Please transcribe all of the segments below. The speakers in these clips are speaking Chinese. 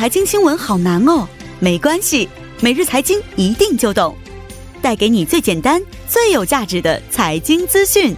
财经新闻好难哦，没关系，每日财经一定就懂，带给你最简单、最有价值的财经资讯。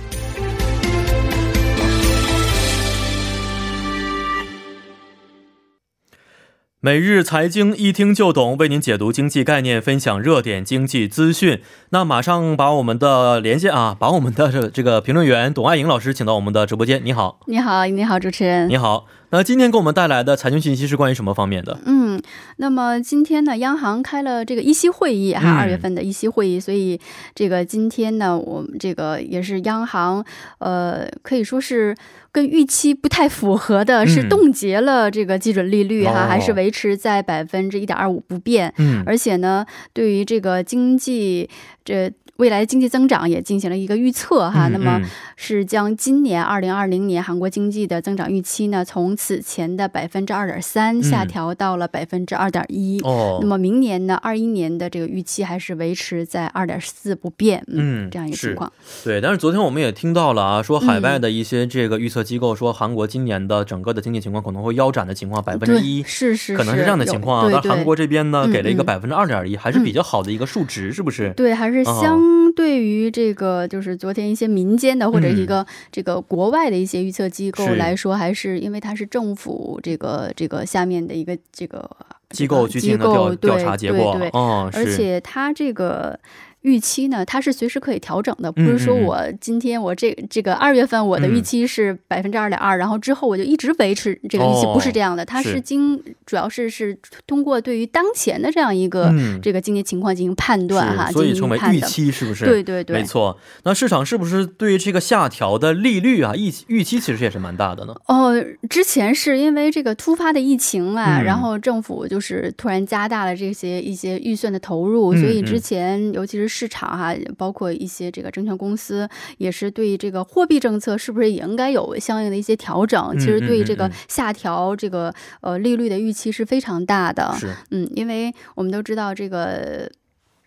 每日财经一听就懂，为您解读经济概念，分享热点经济资讯。那马上把我们的连线啊，把我们的这这个评论员董爱颖老师请到我们的直播间。你好，你好，你好，主持人，你好。那今天给我们带来的财经信息是关于什么方面的？嗯，那么今天呢，央行开了这个议息会议哈，二月份的议息会议，所以这个今天呢，我们这个也是央行，呃，可以说是跟预期不太符合的，是冻结了这个基准利率哈，还是维持在百分之一点二五不变。嗯，而且呢，对于这个经济这。未来经济增长也进行了一个预测哈，那么是将今年二零二零年韩国经济的增长预期呢，从此前的百分之二点三下调到了百分之二点一。哦，那么明年呢，二一年的这个预期还是维持在二点四不变。嗯，这样一个情况。对，但是昨天我们也听到了啊，说海外的一些这个预测机构说，韩国今年的整个的经济情况可能会腰斩的情况百分之一，是是，可能是这样的情况。但韩国这边呢，给了一个百分之二点一，还是比较好的一个数值，是不是？对，还是。相对于这个，就是昨天一些民间的或者一个这个国外的一些预测机构来说，还是因为它是政府这个这个下面的一个这个机构机构调查结果，哦，而且它这个。预期呢，它是随时可以调整的，不是说我今天我这这个二月份我的预期是百分之二点二，然后之后我就一直维持这个预期，不是这样的，它是经主要是是通过对于当前的这样一个这个经济情况进行判断哈，所以称为预期是不是？对对对，没错。那市场是不是对于这个下调的利率啊预预期其实也是蛮大的呢？哦，之前是因为这个突发的疫情啊，然后政府就是突然加大了这些一些预算的投入，所以之前尤其是。市场哈，包括一些这个证券公司，也是对这个货币政策是不是也应该有相应的一些调整？其实对这个下调这个呃利率的预期是非常大的。是，嗯，因为我们都知道这个。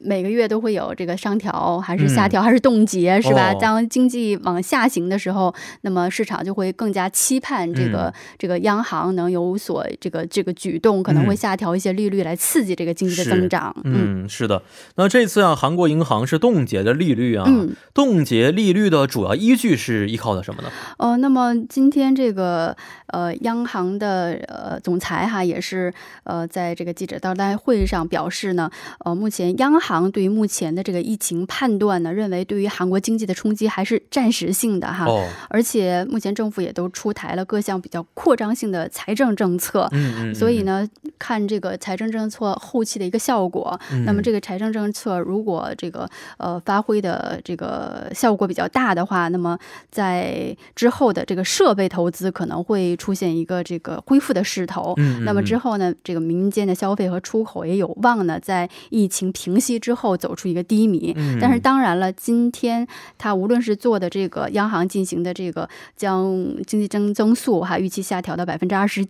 每个月都会有这个上调还是下调还是冻结是吧？当经济往下行的时候，那么市场就会更加期盼这个这个央行能有所这个这个举动，可能会下调一些利率来刺激这个经济的增长。嗯，是的。那这次啊，韩国银行是冻结的利率啊，冻结利率的主要依据是依靠的什么呢？呃，那么今天这个呃央行的呃总裁哈也是呃在这个记者招待会上表示呢，呃目前央行对于目前的这个疫情判断呢，认为对于韩国经济的冲击还是暂时性的哈，而且目前政府也都出台了各项比较扩张性的财政政策，嗯嗯，所以呢，看这个财政政策后期的一个效果，那么这个财政政策如果这个呃发挥的这个效果比较大的话，那么在之后的这个设备投资可能会出现一个这个恢复的势头，嗯，那么之后呢，这个民间的消费和出口也有望呢，在疫情平息。之后走出一个低迷，但是当然了，今天他无论是做的这个央行进行的这个将经济增增速哈预期下调到百分之二十。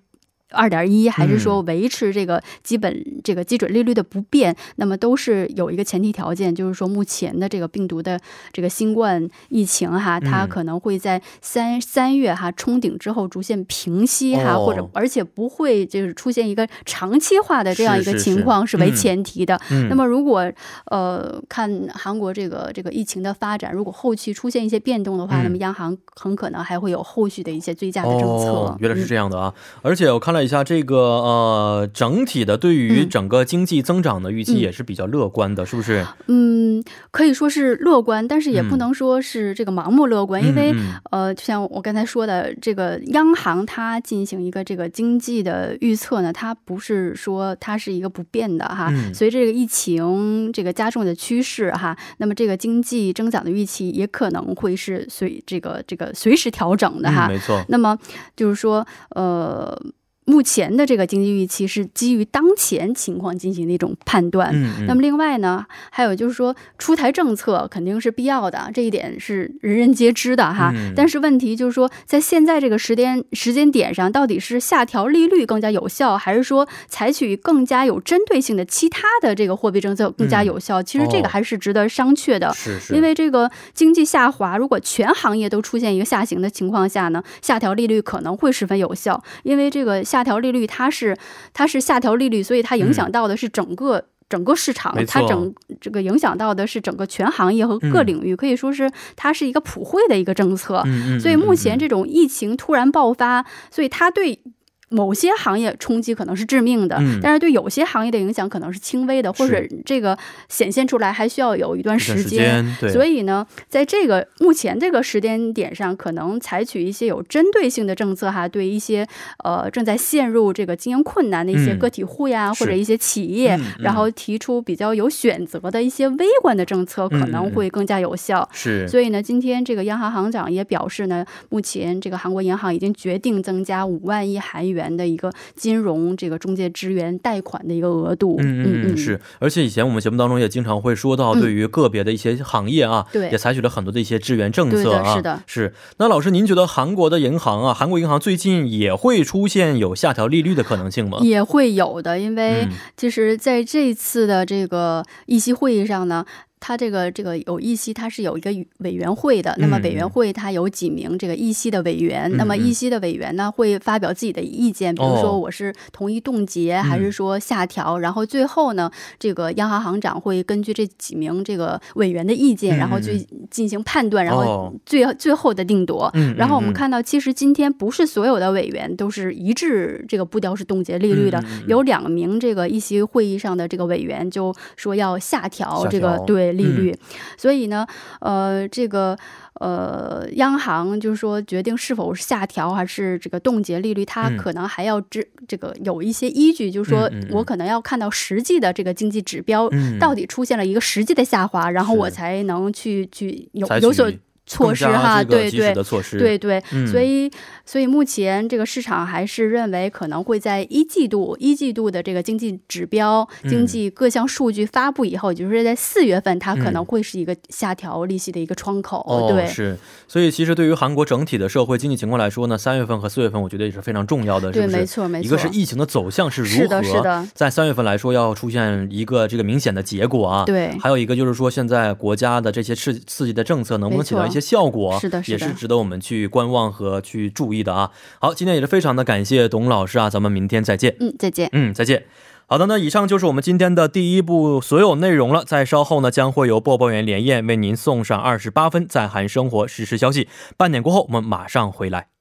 二点一，还是说维持这个基本这个基准利率的不变？那么都是有一个前提条件，就是说目前的这个病毒的这个新冠疫情哈，它可能会在三三月哈冲顶之后逐渐平息哈，或者而且不会就是出现一个长期化的这样一个情况是为前提的。那么如果呃看韩国这个这个疫情的发展，如果后期出现一些变动的话，那么央行很可能还会有后续的一些追加的政策。原来是这样的啊！而且我看。了一下这个呃，整体的对于整个经济增长的预期也是比较乐观的，是不是？嗯，可以说是乐观，但是也不能说是这个盲目乐观，因为呃，就像我刚才说的，这个央行它进行一个这个经济的预测呢，它不是说它是一个不变的哈，随着这个疫情这个加重的趋势哈，那么这个经济增长的预期也可能会是随这个这个随时调整的哈，没错。那么就是说呃。目前的这个经济预期是基于当前情况进行的一种判断。嗯，那么另外呢，还有就是说出台政策肯定是必要的，这一点是人人皆知的哈。但是问题就是说，在现在这个时间时间点上，到底是下调利率更加有效，还是说采取更加有针对性的其他的这个货币政策更加有效？其实这个还是值得商榷的。是是。因为这个经济下滑，如果全行业都出现一个下行的情况下呢，下调利率可能会十分有效，因为这个。下调利率，它是它是下调利率，所以它影响到的是整个。整个市场，它整这个影响到的是整个全行业和各领域，可以说是它是一个普惠的一个政策。所以目前这种疫情突然爆发，所以它对。某些行业冲击可能是致命的，但是对有些行业的影响可能是轻微的，或者这个显现出来还需要有一段时间。所以呢，在这个目前这个时间点上，可能采取一些有针对性的政策哈，对一些呃正在陷入这个经营困难的一些个体户呀，或者一些企业，然后提出比较有选择的一些微观的政策，可能会更加有效。是。所以呢，今天这个央行行长也表示呢，目前这个韩国银行已经决定增加五万亿韩元。元的一个金融这个中介支援贷款的一个额度，嗯嗯嗯，是。而且以前我们节目当中也经常会说到，对于个别的一些行业啊，对，也采取了很多的一些支援政策啊，是的，是。那老师，您觉得韩国的银行啊，韩国银行最近也会出现有下调利率的可能性吗？也会有的，因为其实在这次的这个议息会议上呢。它这个这个有议息，它是有一个委员会的。那么委员会它有几名这个议息的委员。那么议息的委员呢，会发表自己的意见，比如说我是同意冻结，还是说下调。然后最后呢，这个央行行长会根据这几名这个委员的意见，然后去进行判断，然后最最后的定夺。然后我们看到，其实今天不是所有的委员都是一致这个步调是冻结利率的，有两名这个议息会议上的这个委员就说要下调这个对。利率，所以呢，呃，这个呃，央行就是说决定是否下调还是这个冻结利率，它可能还要这这个有一些依据，就是说我可能要看到实际的这个经济指标到底出现了一个实际的下滑，然后我才能去去有有所。措施哈，对对，对对，所以所以目前这个市场还是认为可能会在一季度一季度的这个经济指标、经济各项数据发布以后，也就是在四月份，它可能会是一个下调利息的一个窗口。对，是。所以其实对于韩国整体的社会经济情况来说呢，三月份和四月份，我觉得也是非常重要的，是不是？没错没错。一个是疫情的走向是如何，是的，在三月份来说要出现一个这个明显的结果啊。对。还有一个就是说，现在国家的这些刺刺激的政策能不能起到一些效果？是的。也是值得我们去观望和去注意的啊！好，今天也是非常的感谢董老师啊，咱们明天再见。嗯，再见。嗯，再见。好的，那以上就是我们今天的第一部所有内容了。在稍后呢，将会由播报员连燕为您送上二十八分在韩生活实时消息。半点过后，我们马上回来。